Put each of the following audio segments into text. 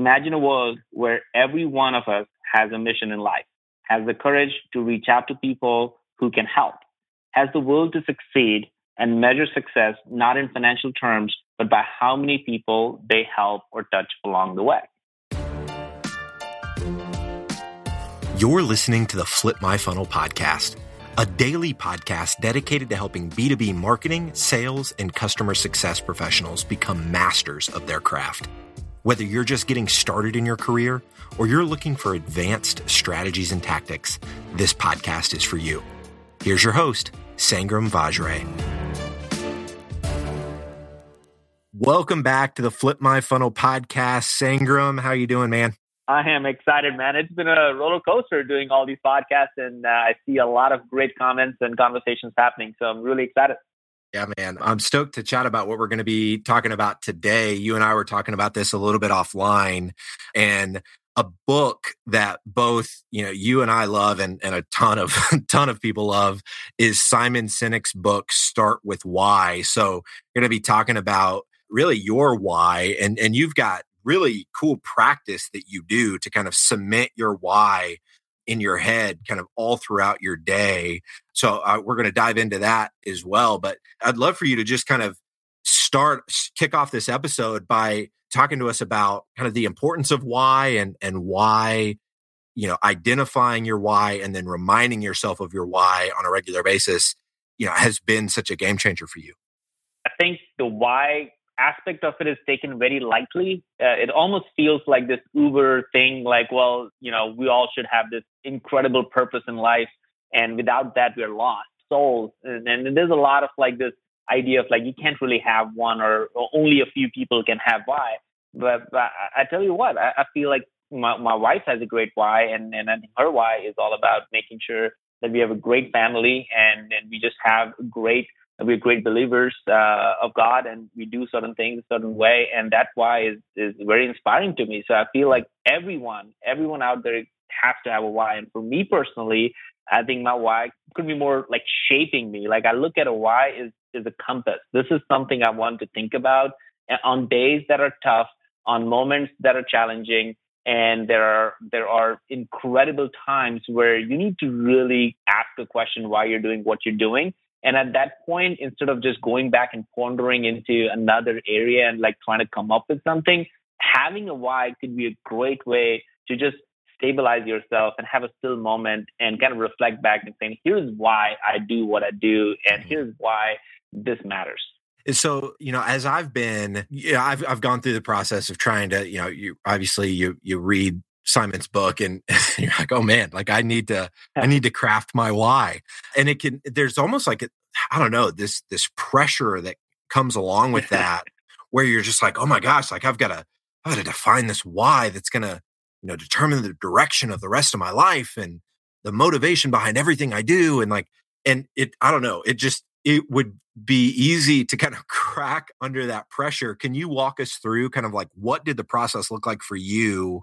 Imagine a world where every one of us has a mission in life, has the courage to reach out to people who can help, has the will to succeed and measure success not in financial terms, but by how many people they help or touch along the way. You're listening to the Flip My Funnel podcast, a daily podcast dedicated to helping B2B marketing, sales, and customer success professionals become masters of their craft. Whether you're just getting started in your career or you're looking for advanced strategies and tactics, this podcast is for you. Here's your host, Sangram Vajre. Welcome back to the Flip My Funnel podcast. Sangram, how you doing, man? I am excited, man. It's been a roller coaster doing all these podcasts, and uh, I see a lot of great comments and conversations happening. So I'm really excited. Yeah, man. I'm stoked to chat about what we're going to be talking about today. You and I were talking about this a little bit offline and a book that both, you know, you and I love and, and a ton of ton of people love is Simon Sinek's book Start with Why. So, we're going to be talking about really your why and and you've got really cool practice that you do to kind of cement your why in your head kind of all throughout your day. So uh, we're going to dive into that as well. But I'd love for you to just kind of start, kick off this episode by talking to us about kind of the importance of why and, and why, you know, identifying your why and then reminding yourself of your why on a regular basis, you know, has been such a game changer for you. I think the why aspect of it is taken very lightly. Uh, it almost feels like this Uber thing, like, well, you know, we all should have this incredible purpose in life, and without that, we're lost souls. And, and there's a lot of like this idea of like you can't really have one, or, or only a few people can have why. But, but I, I tell you what, I, I feel like my, my wife has a great why, and and I think her why is all about making sure that we have a great family and and we just have great we're great believers uh, of God and we do certain things a certain way. And that's why is is very inspiring to me. So I feel like everyone, everyone out there has to have a why. And for me personally, I think my why could be more like shaping me. Like I look at a why is is a compass. This is something I want to think about on days that are tough, on moments that are challenging, and there are there are incredible times where you need to really ask a question why you're doing what you're doing and at that point, instead of just going back and pondering into another area and like trying to come up with something, having a why could be a great way to just stabilize yourself and have a still moment and kind of reflect back and saying, here's why I do what I do, and mm-hmm. here's why this matters. So, you know, as I've been, you know, I've I've gone through the process of trying to, you know, you obviously you you read Simon's book and you're like, oh man, like I need to, I need to craft my why. And it can, there's almost like, I don't know, this, this pressure that comes along with that where you're just like, oh my gosh, like I've got to, I've got to define this why that's going to, you know, determine the direction of the rest of my life and the motivation behind everything I do. And like, and it, I don't know, it just, it would be easy to kind of crack under that pressure. Can you walk us through kind of like what did the process look like for you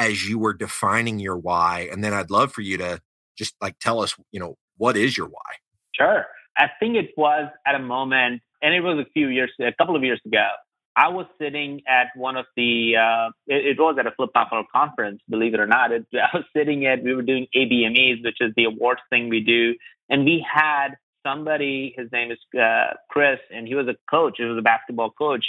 as you were defining your why and then i'd love for you to just like tell us you know what is your why? Sure. I think it was at a moment and it was a few years a couple of years ago. I was sitting at one of the uh, it, it, was at a flip top conference believe it or not. It, i was sitting at we were doing ABMies which is the awards thing we do and we had somebody his name is uh, chris and he was a coach. He was a basketball coach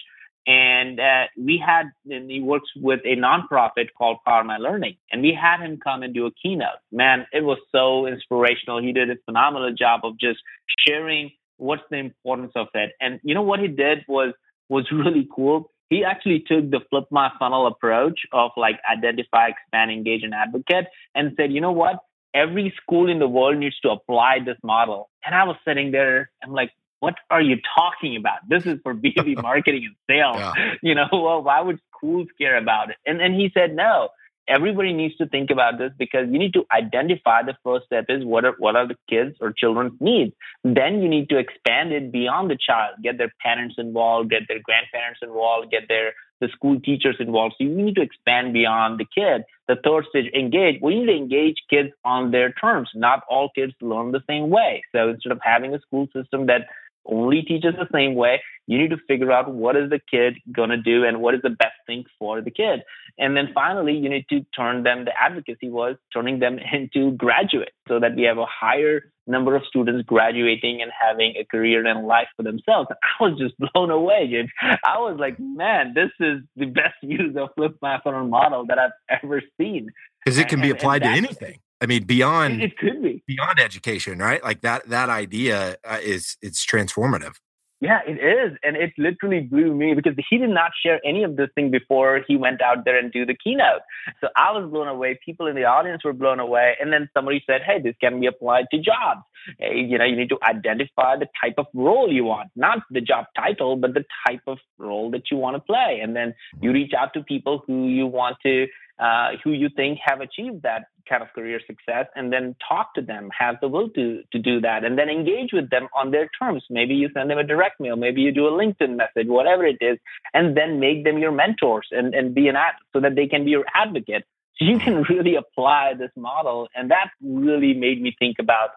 and uh, we had, and he works with a nonprofit called Power My Learning. And we had him come and do a keynote. Man, it was so inspirational. He did a phenomenal job of just sharing what's the importance of it. And you know what he did was was really cool. He actually took the flip my funnel approach of like identify, expand, engage, and advocate, and said, you know what? Every school in the world needs to apply this model. And I was sitting there, I'm like, what are you talking about? This is for B2B marketing and sales. Yeah. You know, well, why would schools care about it? And then he said, no, everybody needs to think about this because you need to identify the first step is what are what are the kids or children's needs. Then you need to expand it beyond the child, get their parents involved, get their grandparents involved, get their the school teachers involved. So you need to expand beyond the kid. The third stage, engage. We need to engage kids on their terms. Not all kids learn the same way. So instead of having a school system that only teaches the same way. You need to figure out what is the kid going to do and what is the best thing for the kid. And then finally, you need to turn them, the advocacy was turning them into graduates so that we have a higher number of students graduating and having a career and life for themselves. I was just blown away, James. I was like, man, this is the best use of flip my funnel model that I've ever seen. Because it can and, be applied to anything. I mean, beyond it could be beyond education, right? Like that that idea uh, is it's transformative. Yeah, it is, and it literally blew me because he did not share any of this thing before he went out there and do the keynote. So I was blown away. People in the audience were blown away, and then somebody said, "Hey, this can be applied to jobs. Hey, you know, you need to identify the type of role you want, not the job title, but the type of role that you want to play, and then you reach out to people who you want to uh, who you think have achieved that kind of career success and then talk to them have the will to to do that and then engage with them on their terms. Maybe you send them a direct mail maybe you do a linkedin message whatever it is and then make them your mentors and, and be an ad so that they can be your advocate. So you can really apply this model and that really made me think about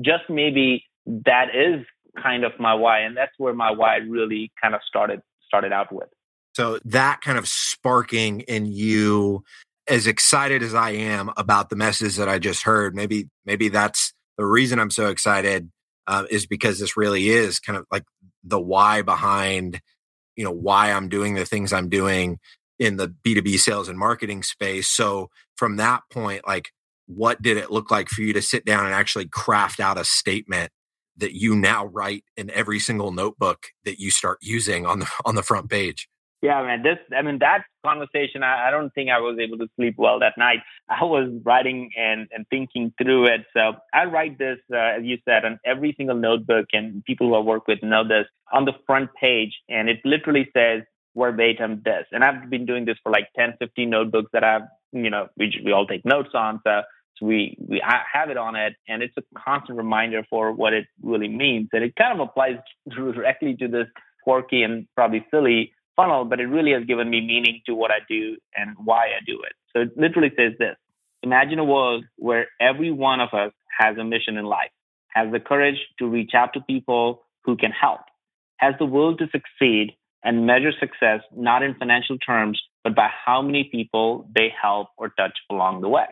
just maybe that is kind of my why and that's where my why really kind of started started out with. So that kind of sparking in you as excited as I am about the message that I just heard, maybe maybe that's the reason I'm so excited uh, is because this really is kind of like the why behind you know why I'm doing the things I'm doing in the B2B sales and marketing space. So from that point, like what did it look like for you to sit down and actually craft out a statement that you now write in every single notebook that you start using on the on the front page? Yeah, man. This, I mean, that conversation, I, I, don't think I was able to sleep well that night. I was writing and, and thinking through it. So I write this, uh, as you said, on every single notebook, and people who I work with know this on the front page. And it literally says verbatim this. And I've been doing this for like 10, 15 notebooks that I've, you know, we, all take notes on. So, so we, we have it on it, and it's a constant reminder for what it really means. And it kind of applies directly to this quirky and probably silly funnel, but it really has given me meaning to what I do and why I do it. So it literally says this Imagine a world where every one of us has a mission in life, has the courage to reach out to people who can help, has the will to succeed and measure success not in financial terms, but by how many people they help or touch along the way.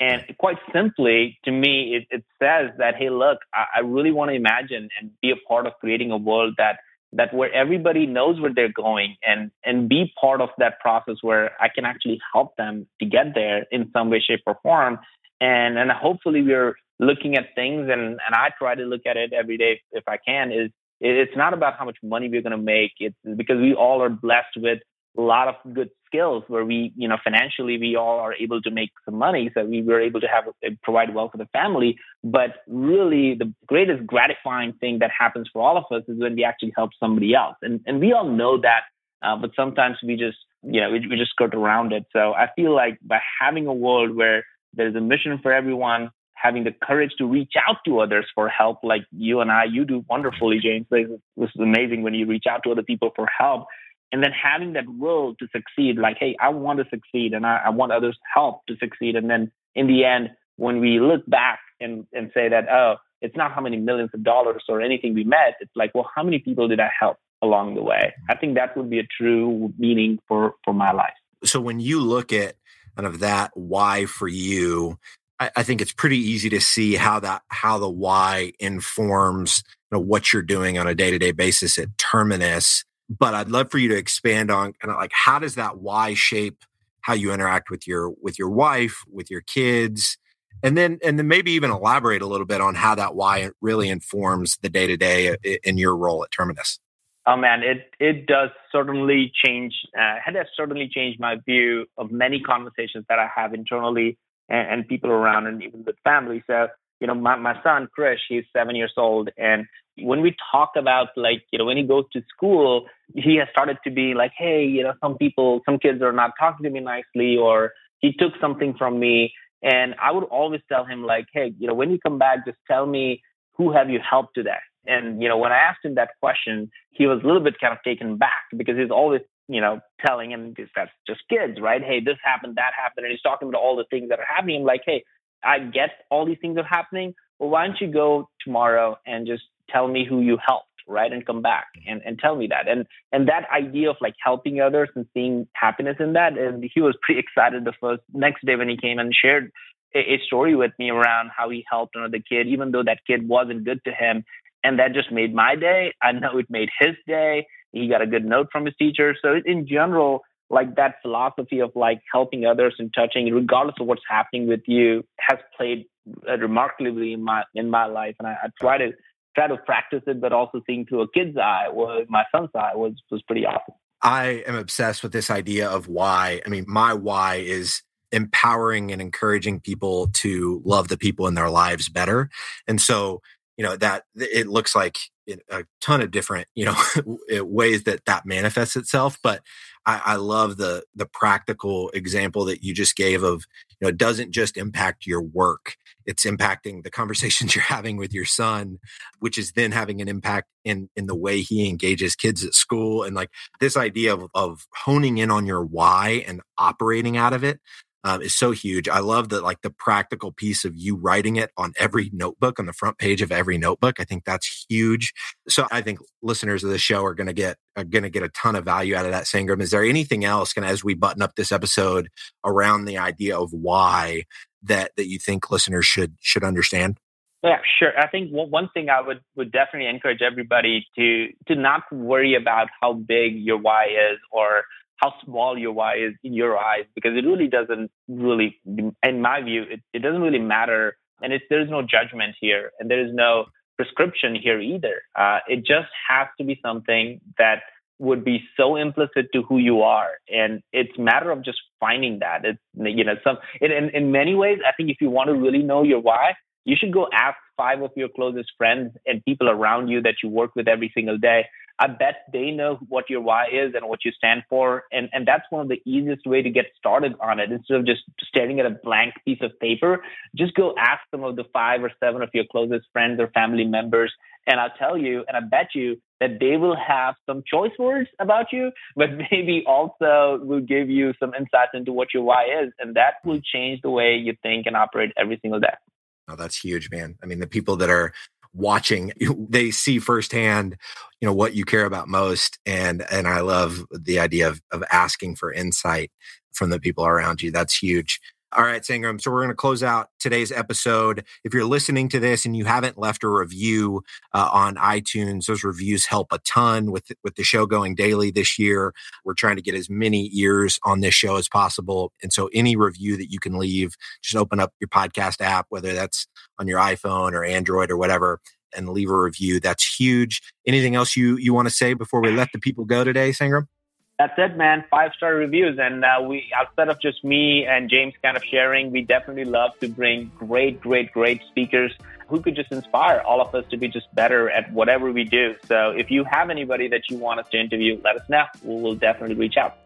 And quite simply, to me, it, it says that, hey, look, I, I really want to imagine and be a part of creating a world that that where everybody knows where they're going and and be part of that process where I can actually help them to get there in some way, shape, or form. And and hopefully we're looking at things and and I try to look at it every day if I can. Is it's not about how much money we're going to make. It's because we all are blessed with a lot of good skills where we, you know, financially we all are able to make some money, so we were able to have provide well for the family. But really, the greatest gratifying thing that happens for all of us is when we actually help somebody else, and and we all know that, uh, but sometimes we just, you know, we, we just skirt around it. So I feel like by having a world where there's a mission for everyone, having the courage to reach out to others for help, like you and I, you do wonderfully, James. This is amazing when you reach out to other people for help and then having that will to succeed like hey i want to succeed and I, I, want others help to succeed. And then in the end when we look back and, and say that oh it's not how many millions of dollars or anything we met. It's like well how many people did i help along the way? I think that would be a true meaning for for my life. So when you look at kind of that why for you I, I think it's pretty easy to see how that how the why informs you know, what you're doing on a day-to-day basis at terminus but I'd love for you to expand on kind of like how does that why shape how you interact with your with your wife, with your kids, and then and then maybe even elaborate a little bit on how that why really informs the day to day in your role at Terminus. Oh man, it it does certainly change. Uh, it has certainly changed my view of many conversations that I have internally and, and people around, and even with family. So you know, my, my son, Krish, he's seven years old. And when we talk about like, you know, when he goes to school, he has started to be like, hey, you know, some people, some kids are not talking to me nicely, or he took something from me. And I would always tell him like, hey, you know, when you come back, just tell me who have you helped today? And, you know, when I asked him that question, he was a little bit kind of taken back because he's always, you know, telling him this that's just kids, right? Hey, this happened, that happened. And he's talking about all the things that are happening. I'm like, hey, I get all these things are happening. Well, why don't you go tomorrow and just tell me who you helped right? And come back and, and tell me that. And and that idea of like helping others and seeing happiness in that. And he was pretty excited the first next day when he came and shared a, a story with me around how he helped another kid, even though that kid wasn't good to him. And that just made my day. I know it made his day. He got a good note from his teacher. So in general, like that philosophy of like helping others and touching, regardless of what's happening with you, has played uh, remarkably in my in my life. And I, I try to try to practice it, but also seeing through a kid's eye, was my son's eye was was pretty awesome. I am obsessed with this idea of why. I mean, my why is empowering and encouraging people to love the people in their lives better. And so, you know, that it looks like a ton of different, you know, eh, ways that that manifests itself. But I, I love the the practical example that you just gave of, you know, it doesn't just impact your work; it's impacting the conversations you're having with your son, which is then having an impact in in the way he engages kids at school. And like this idea of of honing in on your why and operating out of it um, is so huge. I love the like the practical piece of you writing it on every notebook on the front page of every notebook. I think that's huge. So I think listeners of the show are going to get are going to get a ton of value out of that. Sangram, is there anything else? Of as we button up this episode around the idea of why that that you think listeners should should understand? Yeah, sure. I think one thing I would would definitely encourage everybody to to not worry about how big your why is or how small your why is in your eyes because it really doesn't really in my view it, it doesn't really matter. And it's there's no judgment here and there is no prescription here either. Uh, it just has to be something that would be so implicit to who you are. And it's matter of just finding that. It's you know some in, in, in many ways i think if you want to really know your why you should go ask five of your closest friends and people around you that you work with every single day I bet they know what your why is and what you stand for. And, and that's one of the easiest way to get started on it. Instead of just staring at a blank piece of paper, just go ask some of the five or seven of your closest friends or family members. And I'll tell you, and I bet you that they will have some choice words about you, but maybe also will give you some insights into what your why is. And that will change the way you think and operate every single day. Oh, that's huge, man. I mean, the people that are watching they see firsthand you know what you care about most and and i love the idea of, of asking for insight from the people around you. That's huge all right, Sangram. So we're going to close out today's episode. If you're listening to this and you haven't left a review uh, on iTunes, those reviews help a ton with with the show going daily this year. We're trying to get as many ears on this show as possible, and so any review that you can leave, just open up your podcast app, whether that's on your iPhone or Android or whatever, and leave a review. That's huge. Anything else you you want to say before we let the people go today, Sangram? That's it, man. Five star reviews, and uh, we outside of just me and James kind of sharing, we definitely love to bring great, great, great speakers who could just inspire all of us to be just better at whatever we do. So if you have anybody that you want us to interview, let us know. We will definitely reach out.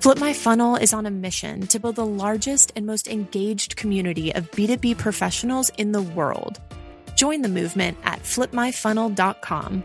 Flip My Funnel is on a mission to build the largest and most engaged community of B2B professionals in the world. Join the movement at flipmyfunnel.com.